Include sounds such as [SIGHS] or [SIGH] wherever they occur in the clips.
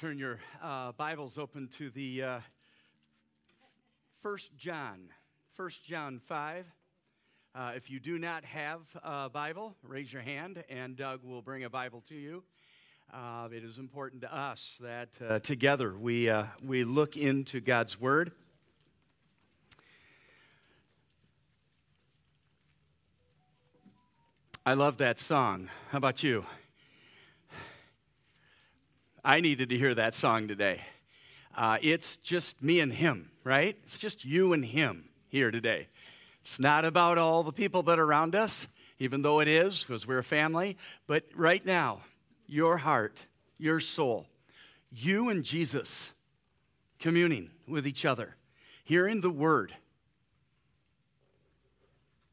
turn your uh, Bibles open to the uh, First John, First John five. Uh, if you do not have a Bible, raise your hand, and Doug will bring a Bible to you. Uh, it is important to us that uh, together we uh, we look into God's Word. I love that song. How about you? I needed to hear that song today. Uh, it's just me and him, right? It's just you and him here today. It's not about all the people that are around us, even though it is, because we're a family. But right now, your heart, your soul, you and Jesus communing with each other, hearing the word,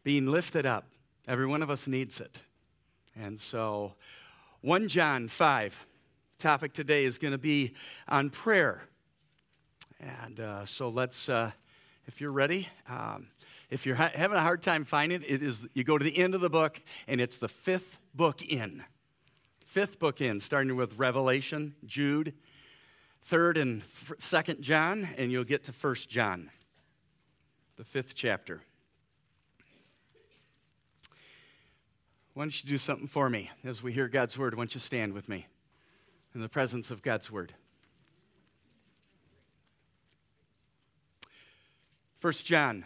being lifted up. Every one of us needs it. And so, 1 John 5 topic today is going to be on prayer. And uh, so let's, uh, if you're ready, um, if you're ha- having a hard time finding it, it is, you go to the end of the book, and it's the fifth book in. Fifth book in, starting with Revelation, Jude, third and f- second John, and you'll get to First John, the fifth chapter. Why don't you do something for me as we hear God's word? Why don't you stand with me? In the presence of God's Word. 1 John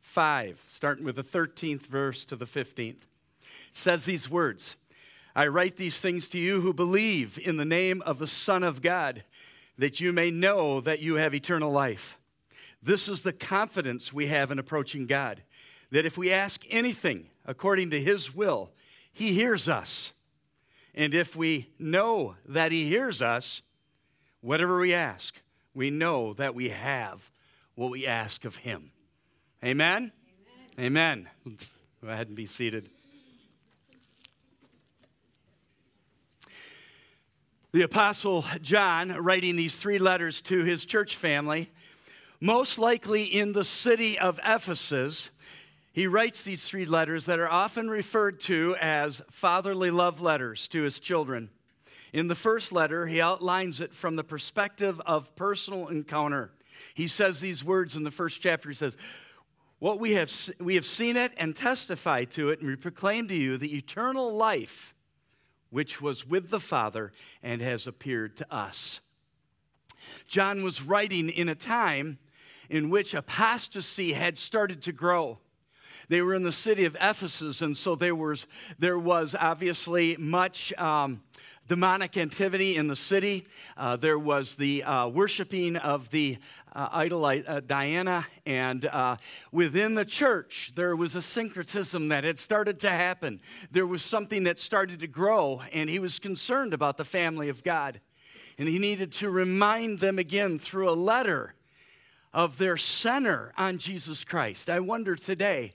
5, starting with the 13th verse to the 15th, says these words I write these things to you who believe in the name of the Son of God, that you may know that you have eternal life. This is the confidence we have in approaching God, that if we ask anything according to His will, He hears us. And if we know that He hears us, whatever we ask, we know that we have what we ask of Him. Amen? Amen. Amen. Go ahead and be seated. The Apostle John, writing these three letters to his church family, most likely in the city of Ephesus, he writes these three letters that are often referred to as fatherly love letters to his children. In the first letter, he outlines it from the perspective of personal encounter. He says these words in the first chapter. He says, What we have, we have seen it and testified to it, and we proclaim to you the eternal life which was with the Father and has appeared to us. John was writing in a time in which apostasy had started to grow. They were in the city of Ephesus, and so there was, there was obviously much. Um, demonic activity in the city. Uh, there was the uh, worshiping of the uh, idol uh, Diana, and uh, within the church, there was a syncretism that had started to happen. There was something that started to grow, and he was concerned about the family of God. And he needed to remind them again through a letter of their center on Jesus Christ. I wonder today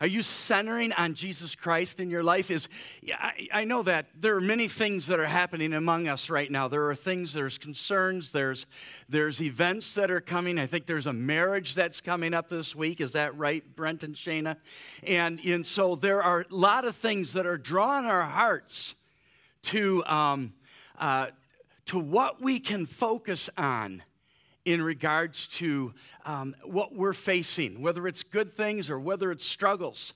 are you centering on Jesus Christ in your life? Is I, I, know that there are many things that are happening among us right now. There are things, there's concerns, there's there's events that are coming. I think there's a marriage that's coming up this week. Is that right, Brent and Shana? And and so there are a lot of things that are drawing our hearts to um, uh, to what we can focus on in regards to um, what we're facing, whether it's good things or whether it's struggles.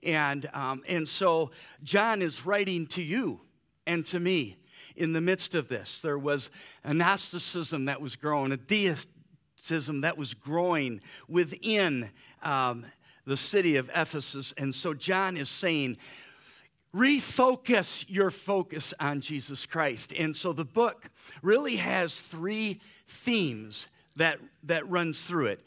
And, um, and so John is writing to you and to me in the midst of this. There was a Gnosticism that was growing, a deism that was growing within um, the city of Ephesus. And so John is saying, refocus your focus on Jesus Christ. And so the book really has three themes that, that runs through it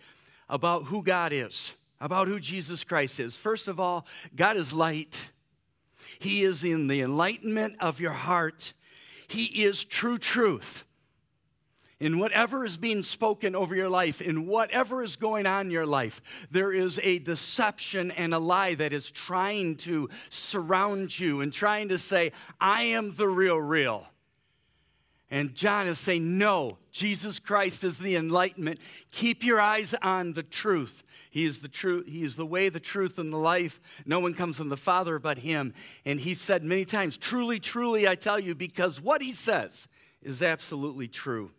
about who God is, about who Jesus Christ is. First of all, God is light. He is in the enlightenment of your heart. He is true truth. In whatever is being spoken over your life, in whatever is going on in your life, there is a deception and a lie that is trying to surround you and trying to say, I am the real, real. And John is saying, No, Jesus Christ is the enlightenment. Keep your eyes on the truth. He is the truth. He is the way, the truth, and the life. No one comes from the Father but Him. And He said many times, Truly, truly, I tell you, because what He says is absolutely true.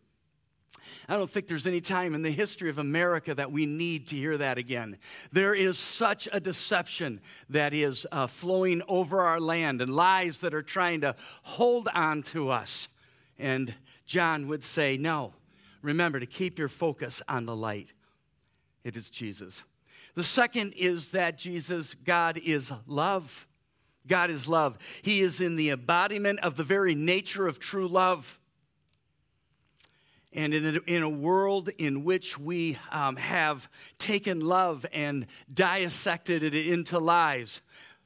I don't think there's any time in the history of America that we need to hear that again. There is such a deception that is uh, flowing over our land and lies that are trying to hold on to us. And John would say, No, remember to keep your focus on the light. It is Jesus. The second is that Jesus, God is love. God is love. He is in the embodiment of the very nature of true love. And in a, in a world in which we um, have taken love and dissected it into lies,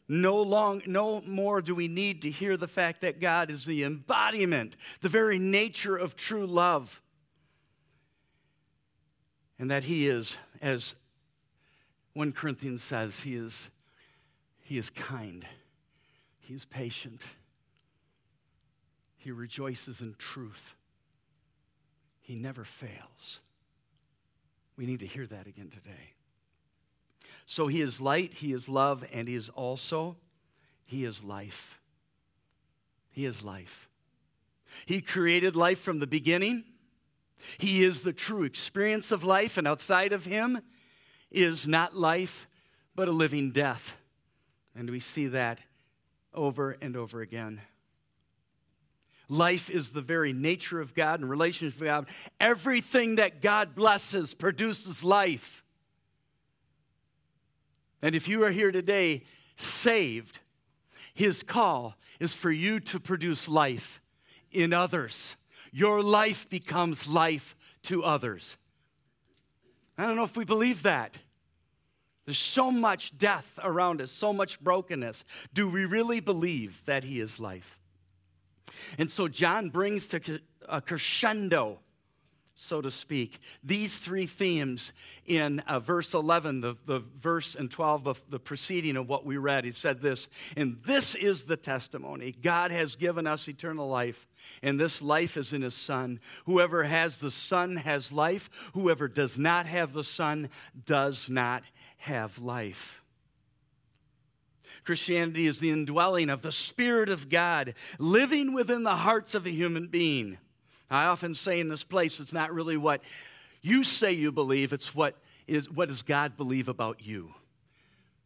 no, long, no more do we need to hear the fact that God is the embodiment, the very nature of true love. And that He is, as 1 Corinthians says, He is, he is kind, He is patient, He rejoices in truth. He never fails. We need to hear that again today. So he is light, he is love, and he is also he is life. He is life. He created life from the beginning. He is the true experience of life, and outside of him is not life, but a living death. And we see that over and over again. Life is the very nature of God and relationship with God. Everything that God blesses produces life. And if you are here today saved, His call is for you to produce life in others. Your life becomes life to others. I don't know if we believe that. There's so much death around us, so much brokenness. Do we really believe that He is life? And so John brings to a crescendo, so to speak, these three themes in uh, verse 11, the, the verse and 12 of the preceding of what we read. He said this, and this is the testimony God has given us eternal life, and this life is in His Son. Whoever has the Son has life, whoever does not have the Son does not have life. Christianity is the indwelling of the Spirit of God living within the hearts of a human being. I often say in this place, it's not really what you say you believe, it's what is what does God believe about you?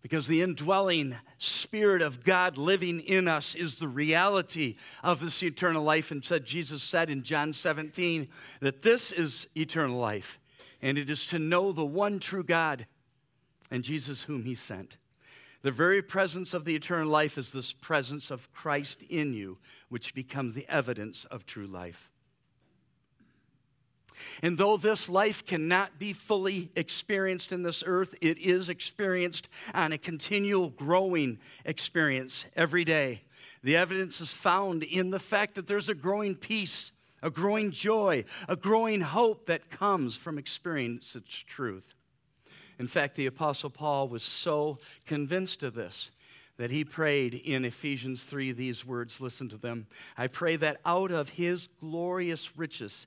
Because the indwelling Spirit of God living in us is the reality of this eternal life. And said Jesus said in John 17 that this is eternal life, and it is to know the one true God and Jesus whom he sent. The very presence of the eternal life is this presence of Christ in you, which becomes the evidence of true life. And though this life cannot be fully experienced in this earth, it is experienced on a continual growing experience every day. The evidence is found in the fact that there's a growing peace, a growing joy, a growing hope that comes from experiencing such truth. In fact, the Apostle Paul was so convinced of this that he prayed in Ephesians 3 these words. Listen to them. I pray that out of his glorious riches,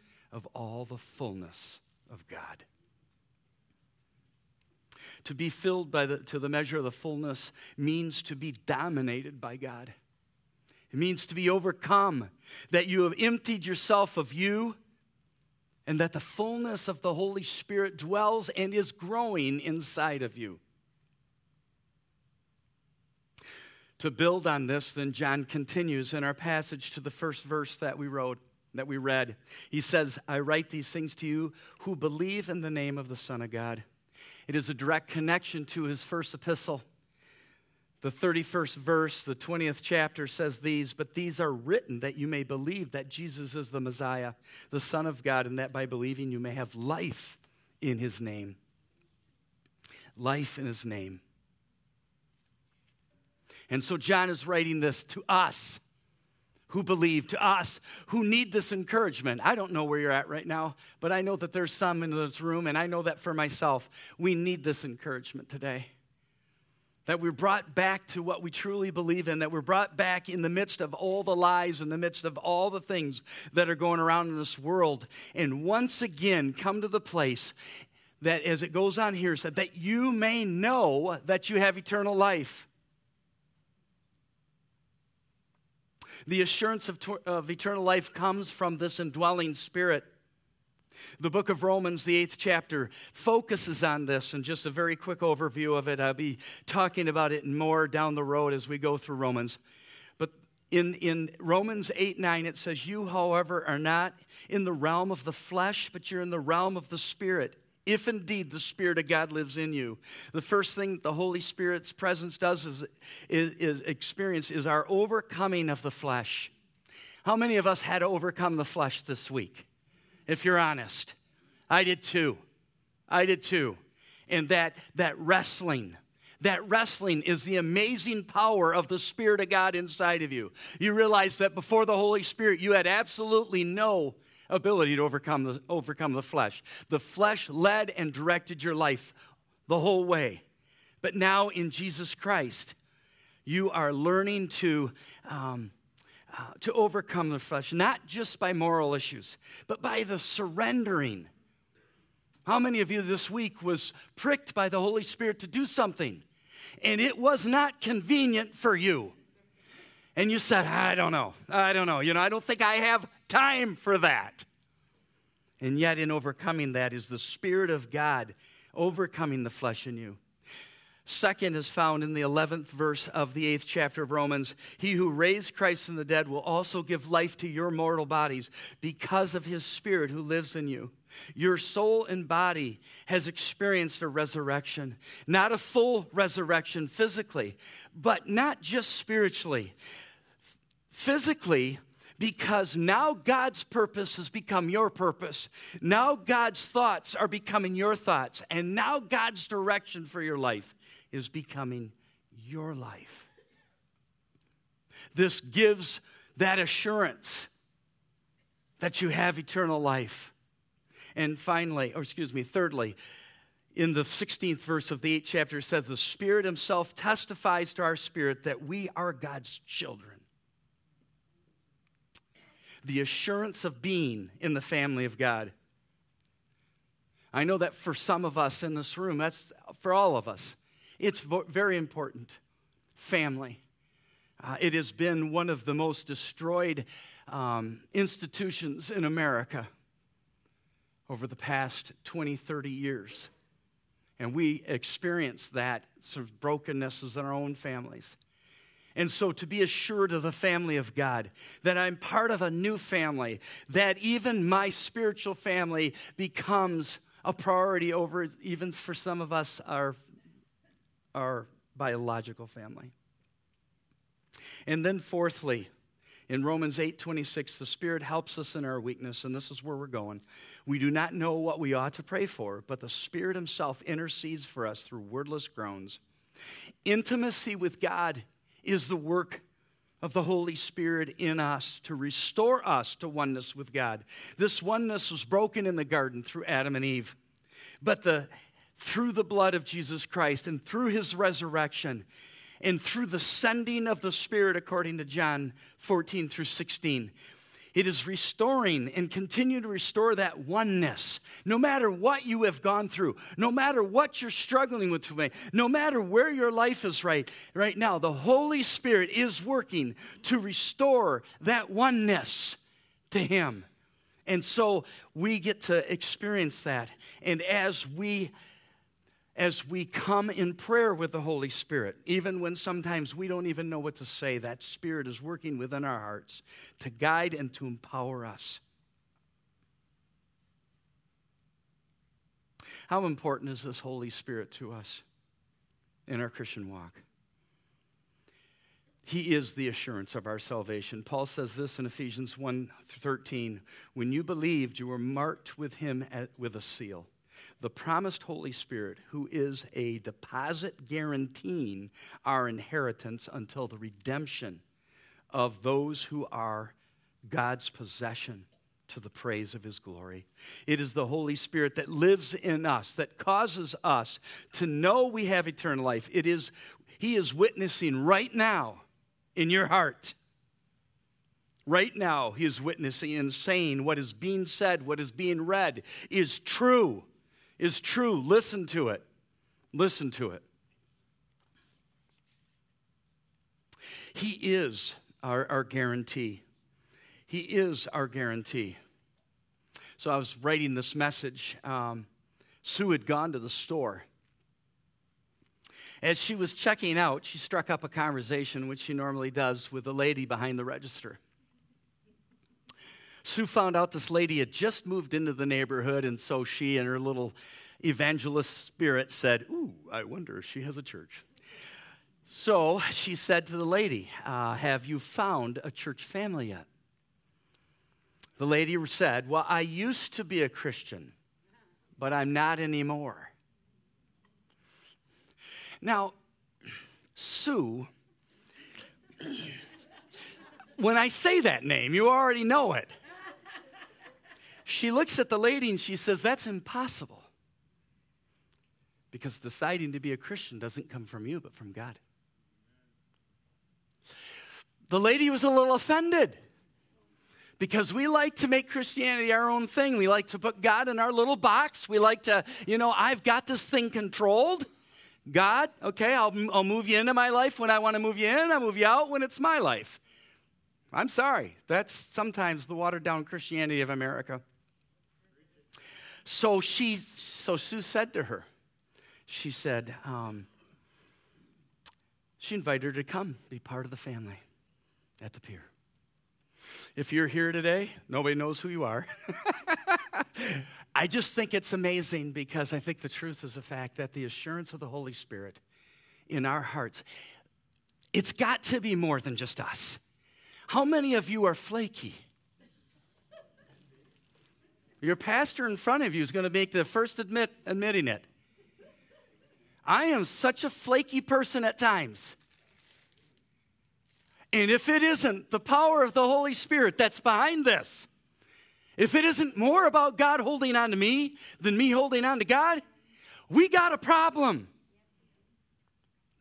of all the fullness of God. To be filled by the, to the measure of the fullness means to be dominated by God. It means to be overcome, that you have emptied yourself of you, and that the fullness of the Holy Spirit dwells and is growing inside of you. To build on this, then John continues in our passage to the first verse that we wrote, that we read. He says, I write these things to you who believe in the name of the Son of God. It is a direct connection to his first epistle. The 31st verse, the 20th chapter says these, but these are written that you may believe that Jesus is the Messiah, the Son of God, and that by believing you may have life in his name. Life in his name. And so John is writing this to us who believe, to us who need this encouragement. I don't know where you're at right now, but I know that there's some in this room, and I know that for myself. We need this encouragement today. That we're brought back to what we truly believe in, that we're brought back in the midst of all the lies, in the midst of all the things that are going around in this world, and once again come to the place that, as it goes on here, said that you may know that you have eternal life. The assurance of, of eternal life comes from this indwelling spirit. The book of Romans, the eighth chapter, focuses on this, and just a very quick overview of it. I'll be talking about it more down the road as we go through Romans. But in, in Romans 8 9, it says, You, however, are not in the realm of the flesh, but you're in the realm of the Spirit if indeed the Spirit of God lives in you. The first thing the Holy Spirit's presence does is, is, is, experience is our overcoming of the flesh. How many of us had to overcome the flesh this week? If you're honest, I did too. I did too. And that, that wrestling, that wrestling is the amazing power of the Spirit of God inside of you. You realize that before the Holy Spirit, you had absolutely no ability to overcome the, overcome the flesh. The flesh led and directed your life the whole way. But now in Jesus Christ, you are learning to, um, uh, to overcome the flesh, not just by moral issues, but by the surrendering. How many of you this week was pricked by the Holy Spirit to do something, and it was not convenient for you? And you said, I don't know. I don't know. You know, I don't think I have time for that. And yet, in overcoming that, is the Spirit of God overcoming the flesh in you. Second is found in the 11th verse of the 8th chapter of Romans. He who raised Christ from the dead will also give life to your mortal bodies because of his Spirit who lives in you. Your soul and body has experienced a resurrection, not a full resurrection physically, but not just spiritually. Physically, because now God's purpose has become your purpose. Now God's thoughts are becoming your thoughts. And now God's direction for your life is becoming your life. This gives that assurance that you have eternal life. And finally, or excuse me, thirdly, in the 16th verse of the 8th chapter, it says, The Spirit Himself testifies to our spirit that we are God's children the assurance of being in the family of God. I know that for some of us in this room, that's for all of us, it's very important. Family. Uh, it has been one of the most destroyed um, institutions in America over the past 20, 30 years. And we experience that sort of brokennesses in our own families. And so, to be assured of the family of God, that I'm part of a new family, that even my spiritual family becomes a priority over, even for some of us, our, our biological family. And then, fourthly, in Romans 8 26, the Spirit helps us in our weakness, and this is where we're going. We do not know what we ought to pray for, but the Spirit Himself intercedes for us through wordless groans. Intimacy with God is the work of the Holy Spirit in us to restore us to oneness with God. This oneness was broken in the garden through Adam and Eve. But the, through the blood of Jesus Christ and through his resurrection and through the sending of the Spirit, according to John 14 through 16, it is restoring and continue to restore that oneness. No matter what you have gone through, no matter what you're struggling with today, no matter where your life is right right now, the Holy Spirit is working to restore that oneness to Him. And so we get to experience that. And as we as we come in prayer with the Holy Spirit, even when sometimes we don't even know what to say, that Spirit is working within our hearts to guide and to empower us. How important is this Holy Spirit to us in our Christian walk? He is the assurance of our salvation. Paul says this in Ephesians 1:13, when you believed you were marked with him at, with a seal the promised Holy Spirit, who is a deposit guaranteeing our inheritance until the redemption of those who are God's possession to the praise of his glory. It is the Holy Spirit that lives in us, that causes us to know we have eternal life. It is, he is witnessing right now in your heart. Right now, he is witnessing and saying what is being said, what is being read is true, is true. Listen to it. Listen to it. He is our, our guarantee. He is our guarantee. So I was writing this message. Um, Sue had gone to the store. As she was checking out, she struck up a conversation, which she normally does, with the lady behind the register. Sue found out this lady had just moved into the neighborhood, and so she and her little evangelist spirit said, Ooh, I wonder if she has a church. So she said to the lady, uh, Have you found a church family yet? The lady said, Well, I used to be a Christian, but I'm not anymore. Now, Sue, [CLEARS THROAT] when I say that name, you already know it. She looks at the lady and she says, That's impossible. Because deciding to be a Christian doesn't come from you, but from God. The lady was a little offended because we like to make Christianity our own thing. We like to put God in our little box. We like to, you know, I've got this thing controlled. God, okay, I'll, I'll move you into my life when I want to move you in, I'll move you out when it's my life. I'm sorry. That's sometimes the watered down Christianity of America. So she, so Sue said to her, she said, um, she invited her to come be part of the family at the pier. If you're here today, nobody knows who you are. [LAUGHS] I just think it's amazing because I think the truth is the fact that the assurance of the Holy Spirit in our hearts, it's got to be more than just us. How many of you are flaky? Your pastor in front of you is going to make the first admit admitting it. I am such a flaky person at times. And if it isn't the power of the Holy Spirit that's behind this, if it isn't more about God holding on to me than me holding on to God, we got a problem.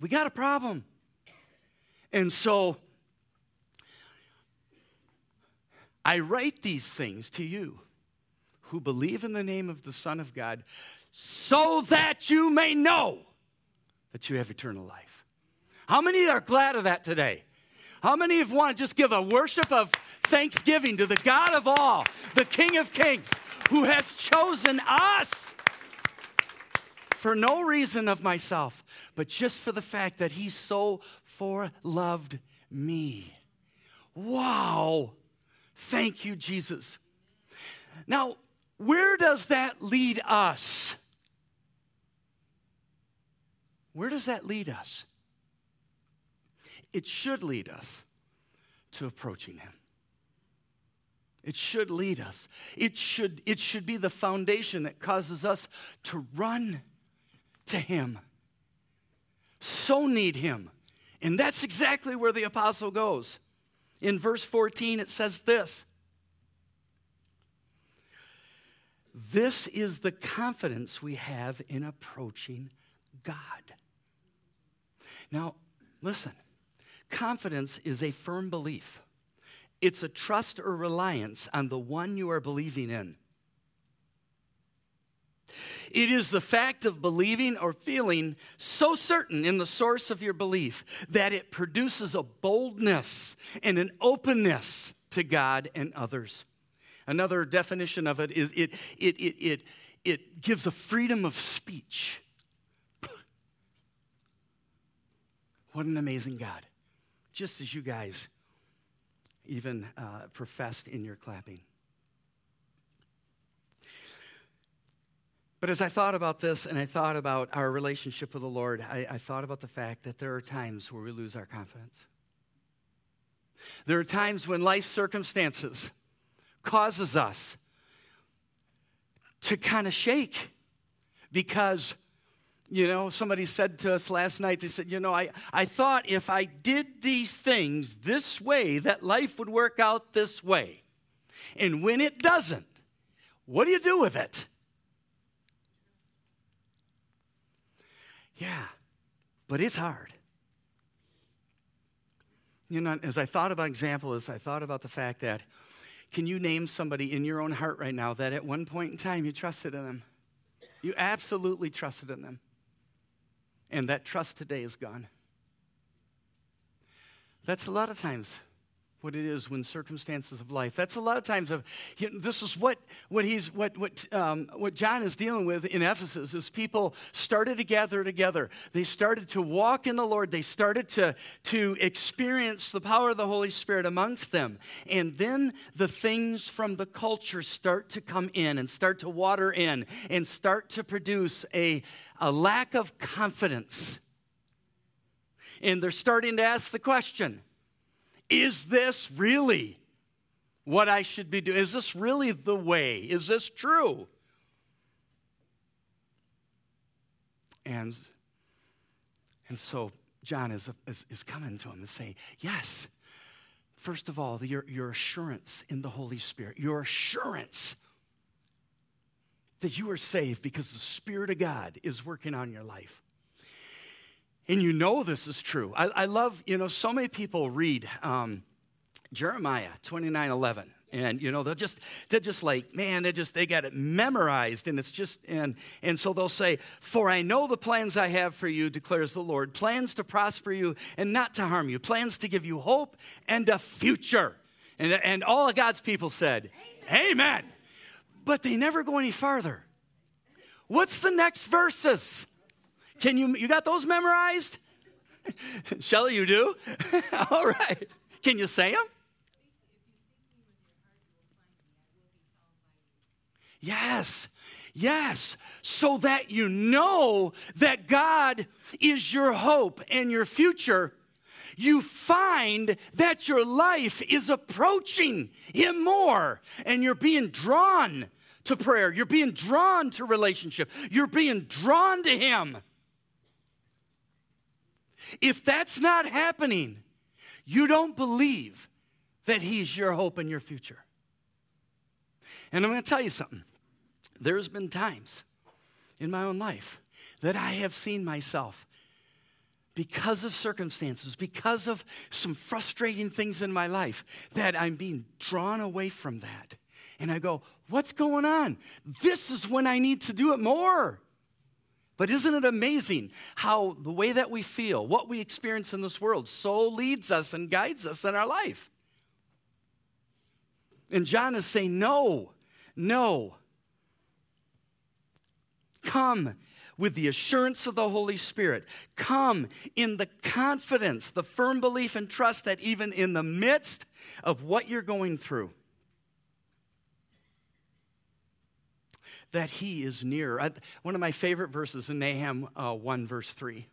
We got a problem. And so I write these things to you who believe in the name of the Son of God so that you may know that you have eternal life. How many are glad of that today? How many of want to just give a worship of thanksgiving to the God of all, the King of Kings, who has chosen us for no reason of myself, but just for the fact that He so fore loved me? Wow. Thank you, Jesus. Now, where does that lead us? Where does that lead us? it should lead us to approaching Him. It should lead us. It should, it should be the foundation that causes us to run to Him. So need Him. And that's exactly where the apostle goes. In verse 14, it says this This is the confidence we have in approaching God. Now, listen. Confidence is a firm belief, it's a trust or reliance on the one you are believing in. It is the fact of believing or feeling so certain in the source of your belief that it produces a boldness and an openness to God and others. Another definition of it is it, it, it, it, it gives a freedom of speech. [LAUGHS] What an amazing God just as you guys even uh, professed in your clapping. But as I thought about this and I thought about our relationship with the Lord, I, I, thought about the fact that there are times where we lose our confidence. There are times when life circumstances causes us to kind of shake because You know, somebody said to us last night, they said, You know, I, I thought if I did these things this way, that life would work out this way. And when it doesn't, what do you do with it? Yeah, but it's hard. You know, as I thought about example, as I thought about the fact that, can you name somebody in your own heart right now that at one point in time you trusted in them? You absolutely trusted in them. And that trust today is gone. That's a lot of times what it is when circumstances of life. That's a lot of times of you know, this is what what he's what what um, what John is dealing with in Ephesus is people started to gather together. They started to walk in the Lord. They started to to experience the power of the Holy Spirit amongst them, and then the things from the culture start to come in and start to water in and start to produce a a lack of confidence. And they're starting to ask the question is this really what I should be doing? Is this really the way? Is this true? And, and so John is, is, is coming to him and saying, Yes, first of all, your, your assurance in the Holy Spirit, your assurance that you are saved because the Spirit of God is working on your life. And you know this is true. I, I love, you know, so many people read um, Jeremiah 29 11 and you know they'll just they're just like man they just they got it memorized and it's just and and so they'll say for i know the plans i have for you declares the lord plans to prosper you and not to harm you plans to give you hope and a future and, and all of god's people said amen. amen but they never go any farther what's the next verses can you, you got those memorized? [LAUGHS] Shelly, you do? [LAUGHS] All right. Can you say them? Yes, yes, so that you know that God is your hope and your future, you find that your life is approaching Him more and you're being drawn to prayer. You're being drawn to relationship. You're being drawn to Him. If that's not happening, you don't believe that He's your hope and your future. And I'm going to tell you something. There's been times in my own life that I have seen myself because of circumstances, because of some frustrating things in my life, that I'm being drawn away from that. And I go, What's going on? This is when I need to do it more. But isn't it amazing how the way that we feel, what we experience in this world, so leads us and guides us in our life? And John is saying, No, no. Come with the assurance of the Holy Spirit. Come in the confidence, the firm belief and trust that even in the midst of what you're going through, that he is near. I, one of my favorite verses in Nahum uh, 1, verse 3.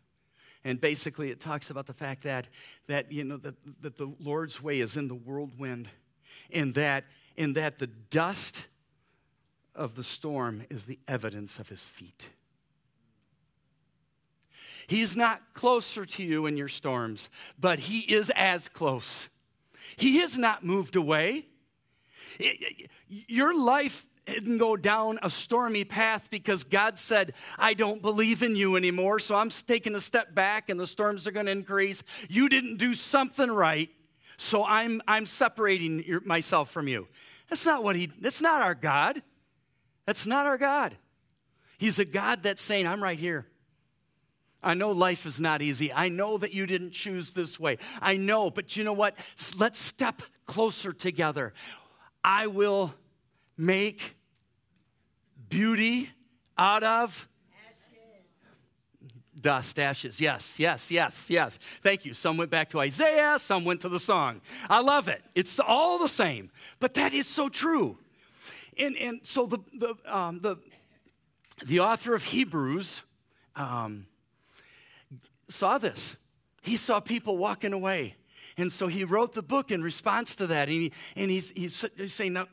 And basically, it talks about the fact that, that, you know, that, that the Lord's way is in the whirlwind, and that, and that the dust of the storm is the evidence of his feet. He's not closer to you in your storms, but he is as close. He has not moved away. Your life didn't go down a stormy path because God said, I don't believe in you anymore, so I'm taking a step back and the storms are going to increase. You didn't do something right, so I'm, I'm separating your, myself from you. That's not what he, that's not our God. That's not our God. He's a God that's saying, I'm right here. I know life is not easy. I know that you didn't choose this way. I know, but you know what? Let's step closer together. I will make beauty out of ashes. dust, ashes. Yes, yes, yes, yes. Thank you. Some went back to Isaiah, some went to the song. I love it. It's all the same. But that is so true. And, and so the, the, um, the, the author of Hebrews um, saw this. He saw people walking away. And so he wrote the book in response to that. And, he, and he's, he's saying, no,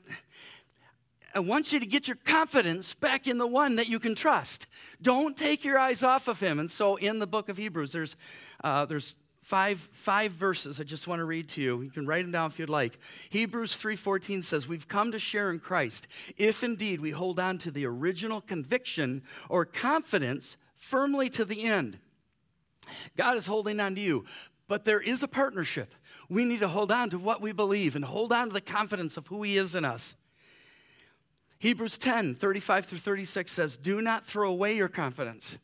I want you to get your confidence back in the one that you can trust. Don't take your eyes off of him. And so in the book of Hebrews, there's, uh, there's five, five verses I just want to read to you. You can write them down if you'd like. Hebrews 3.14 says, We've come to share in Christ if indeed we hold on to the original conviction or confidence firmly to the end. God is holding on to you, but there is a partnership. We need to hold on to what we believe and hold on to the confidence of who He is in us. Hebrews 10, 35 through 36 says, Do not throw away your confidence.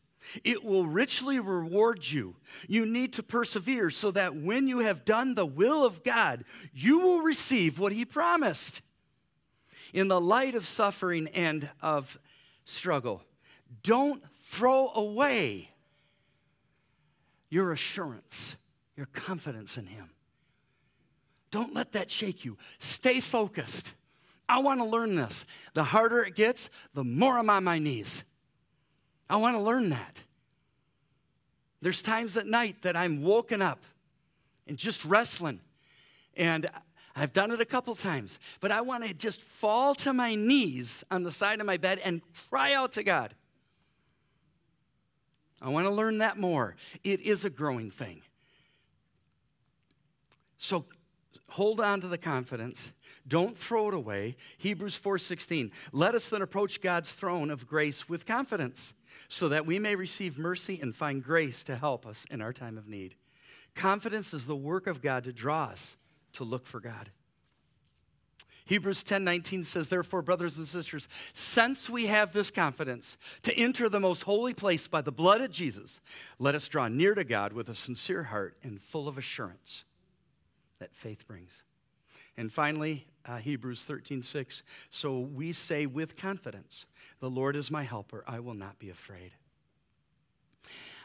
It will richly reward you. You need to persevere so that when you have done the will of God, you will receive what He promised. In the light of suffering and of struggle, don't throw away your assurance, your confidence in Him. Don't let that shake you. Stay focused. I want to learn this. The harder it gets, the more I'm on my knees. I want to learn that. There's times at night that I'm woken up and just wrestling. And I've done it a couple times, but I want to just fall to my knees on the side of my bed and cry out to God. I want to learn that more. It is a growing thing. So hold on to the confidence don't throw it away. Hebrews 4:16. Let us then approach God's throne of grace with confidence, so that we may receive mercy and find grace to help us in our time of need. Confidence is the work of God to draw us to look for God. Hebrews 10:19 says, "Therefore, brothers and sisters, since we have this confidence to enter the most holy place by the blood of Jesus, let us draw near to God with a sincere heart and full of assurance that faith brings." And finally, uh, Hebrews 13, 6. So we say with confidence, The Lord is my helper, I will not be afraid.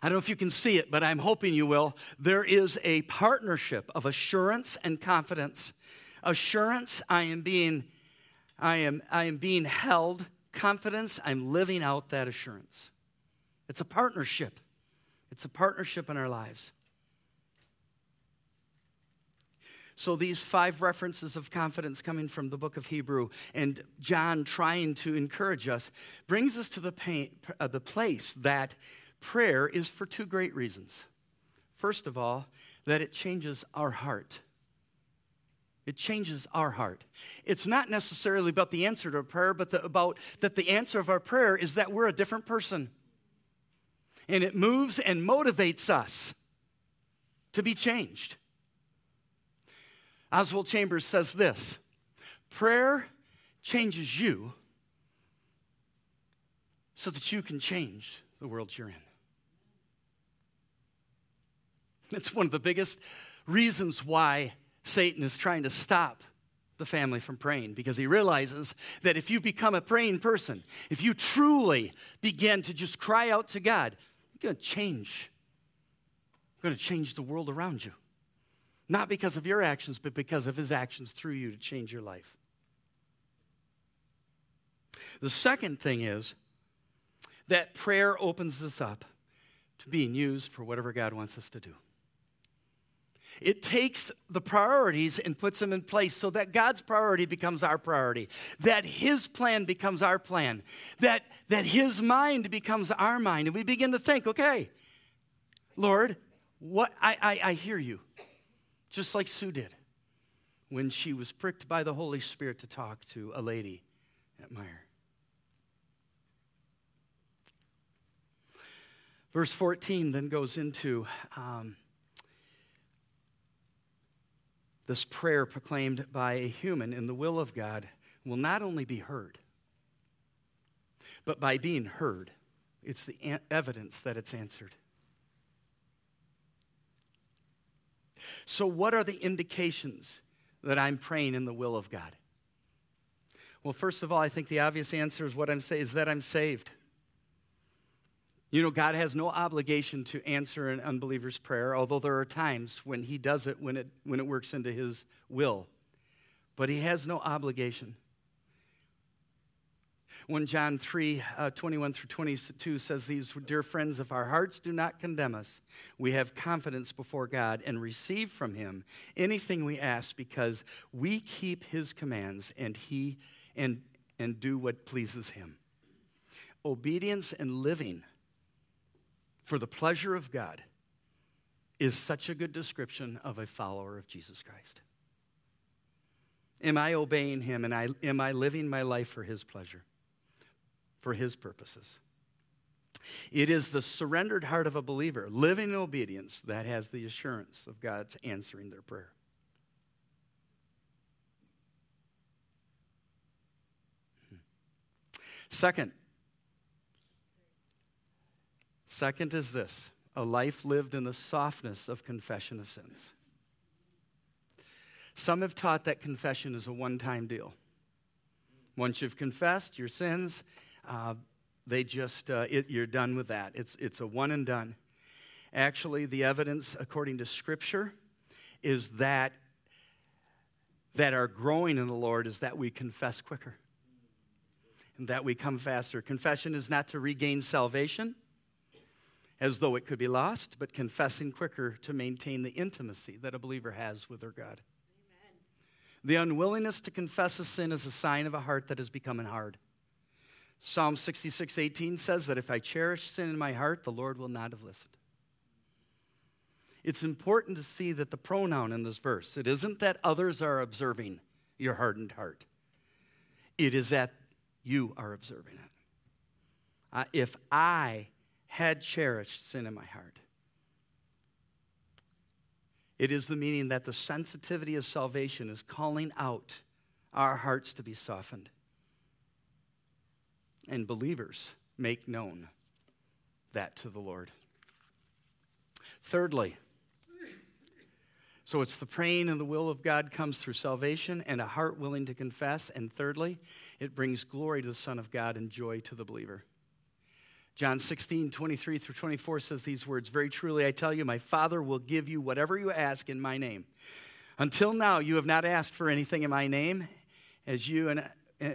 I don't know if you can see it, but I'm hoping you will. There is a partnership of assurance and confidence. Assurance, I am being, I am, I am being held. Confidence, I'm living out that assurance. It's a partnership. It's a partnership in our lives. So, these five references of confidence coming from the book of Hebrew and John trying to encourage us brings us to the, pain, uh, the place that prayer is for two great reasons. First of all, that it changes our heart. It changes our heart. It's not necessarily about the answer to a prayer, but the, about that the answer of our prayer is that we're a different person. And it moves and motivates us to be changed. Oswald Chambers says this prayer changes you so that you can change the world you're in. It's one of the biggest reasons why Satan is trying to stop the family from praying because he realizes that if you become a praying person, if you truly begin to just cry out to God, you're going to change. You're going to change the world around you. Not because of your actions, but because of his actions through you to change your life. The second thing is that prayer opens us up to being used for whatever God wants us to do. It takes the priorities and puts them in place so that God's priority becomes our priority, that His plan becomes our plan, that, that His mind becomes our mind. And we begin to think, okay, Lord, what I, I, I hear you just like Sue did when she was pricked by the Holy Spirit to talk to a lady at Meijer. Verse 14 then goes into um, this prayer proclaimed by a human in the will of God will not only be heard, but by being heard, it's the evidence that it's answered. So, what are the indications that I'm praying in the will of God? Well, first of all, I think the obvious answer is what I'm saying is that I'm saved. You know, God has no obligation to answer an unbeliever's prayer, although there are times when He does it when it, when it works into His will. But He has no obligation. 1 John 3 uh, 21 through 22 says, These dear friends, if our hearts do not condemn us, we have confidence before God and receive from Him anything we ask because we keep His commands and He and and do what pleases Him. Obedience and living for the pleasure of God is such a good description of a follower of Jesus Christ. Am I obeying Him and I, am I living my life for His pleasure, for His purposes? It is the surrendered heart of a believer living in obedience that has the assurance of God's answering their prayer. Second, second is this a life lived in the softness of confession of sins. Some have taught that confession is a one time deal. Once you've confessed your sins, uh, they just, uh, it, you're done with that. It's, it's a one and done. Actually, the evidence, according to Scripture, is that that are growing in the Lord is that we confess quicker and that we come faster. Confession is not to regain salvation as though it could be lost, but confessing quicker to maintain the intimacy that a believer has with their God. The unwillingness to confess a sin is a sign of a heart that is becoming hard. Psalm 66 18 says that if I cherish sin in my heart, the Lord will not have listened. It's important to see that the pronoun in this verse, it isn't that others are observing your hardened heart, it is that you are observing it. Uh, if I had cherished sin in my heart, it is the meaning that the sensitivity of salvation is calling out our hearts to be softened. And believers make known that to the Lord. Thirdly, so it's the praying and the will of God comes through salvation and a heart willing to confess. And thirdly, it brings glory to the Son of God and joy to the believer. John 16, 23 through 24 says these words Very truly, I tell you, my Father will give you whatever you ask in my name. Until now, you have not asked for anything in my name, as you and,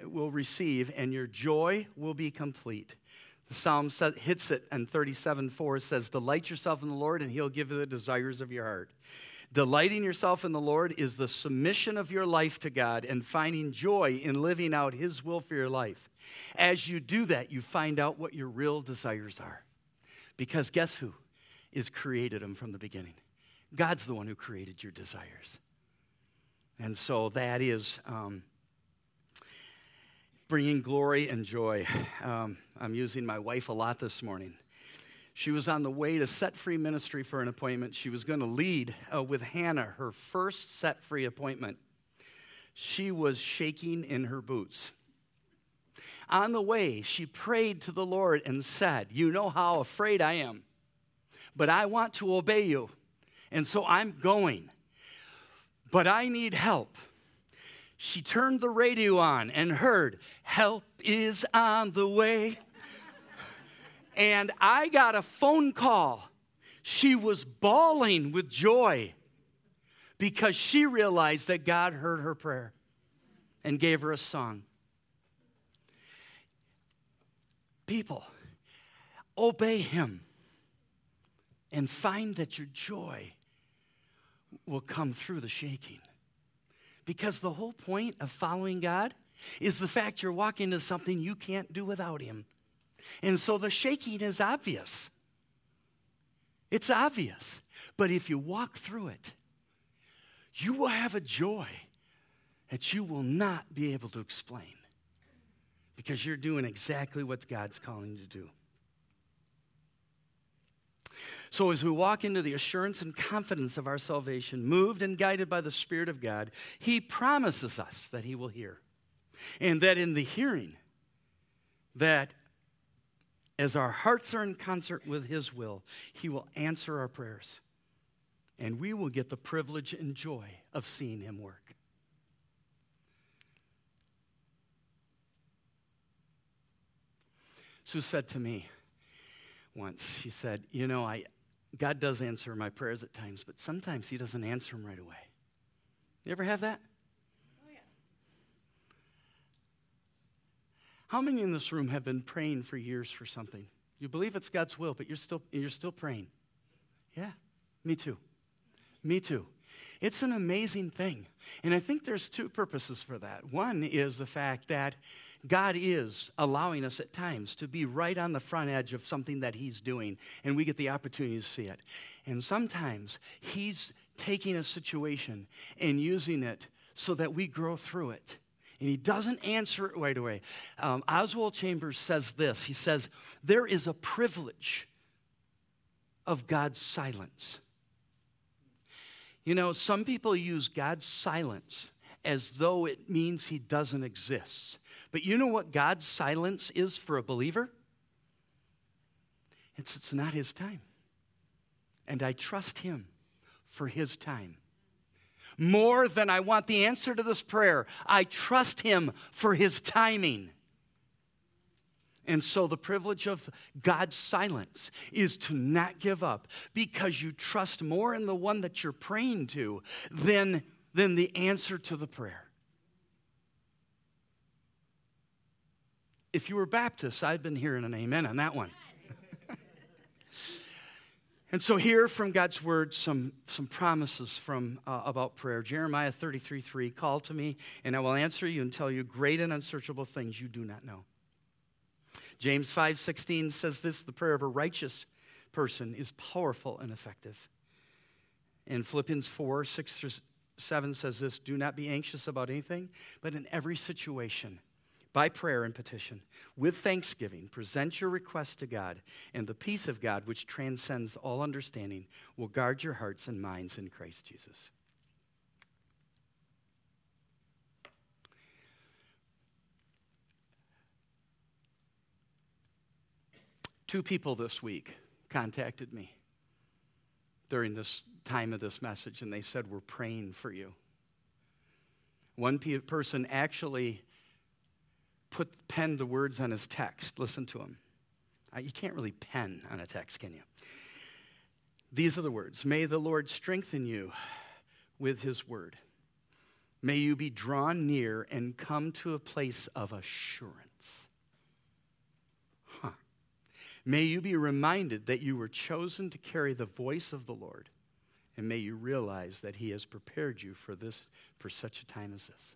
will receive, and your joy will be complete. The psalm says, hits it, and 37 4 says, Delight yourself in the Lord, and he'll give you the desires of your heart. Delighting yourself in the Lord is the submission of your life to God and finding joy in living out His will for your life. As you do that, you find out what your real desires are. Because guess who is created them from the beginning? God's the one who created your desires. And so that is um, bringing glory and joy. [SIGHS] Um, I'm using my wife a lot this morning. She was on the way to set free ministry for an appointment. She was going to lead uh, with Hannah her first set free appointment. She was shaking in her boots. On the way, she prayed to the Lord and said, You know how afraid I am, but I want to obey you. And so I'm going, but I need help. She turned the radio on and heard, Help is on the way and I got a phone call. She was bawling with joy because she realized that God heard her prayer and gave her a song. People, obey Him and find that your joy will come through the shaking. Because the whole point of following God is the fact you're walking into something you can't do without Him. And so the shaking is obvious. It's obvious. But if you walk through it, you will have a joy that you will not be able to explain because you're doing exactly what God's calling you to do. So, as we walk into the assurance and confidence of our salvation, moved and guided by the Spirit of God, He promises us that He will hear. And that in the hearing, that as our hearts are in concert with His will, He will answer our prayers. And we will get the privilege and joy of seeing Him work. Sue said to me once, she said, You know, I, God does answer my prayers at times, but sometimes He doesn't answer them right away. You ever have that? How many in this room have been praying for years for something? You believe it's God's will, but you're still, you're still praying. Yeah, me too. Me too. It's an amazing thing. And I think there's two purposes for that. One is the fact that God is allowing us at times to be right on the front edge of something that He's doing, and we get the opportunity to see it. And sometimes He's taking a situation and using it so that we grow through it. And He doesn't answer it right away. Um, Oswald Chambers says this He says, There is a privilege of God's silence. You know, some people use God's silence as though it means he doesn't exist. But you know what God's silence is for a believer? It's, it's not his time. And I trust him for his time. More than I want the answer to this prayer, I trust him for his timing. And so, the privilege of God's silence is to not give up because you trust more in the one that you're praying to than, than the answer to the prayer. If you were Baptist, I'd been hearing an amen on that one. [LAUGHS] and so, here from God's word, some, some promises from, uh, about prayer. Jeremiah 33 3 Call to me, and I will answer you and tell you great and unsearchable things you do not know. James 5:16 says this, the prayer of a righteous person is powerful and effective. And Philippians 4, 6 through 7 says this, do not be anxious about anything, but in every situation, by prayer and petition, with thanksgiving, present your requests to God, and the peace of God, which transcends all understanding, will guard your hearts and minds in Christ Jesus. Two people this week contacted me during this time of this message, and they said, We're praying for you. One person actually put pen the words on his text. Listen to him. Uh, you can't really pen on a text, can you? These are the words May the Lord strengthen you with his word. May you be drawn near and come to a place of assurance. May you be reminded that you were chosen to carry the voice of the Lord. And may you realize that He has prepared you for this, for such a time as this.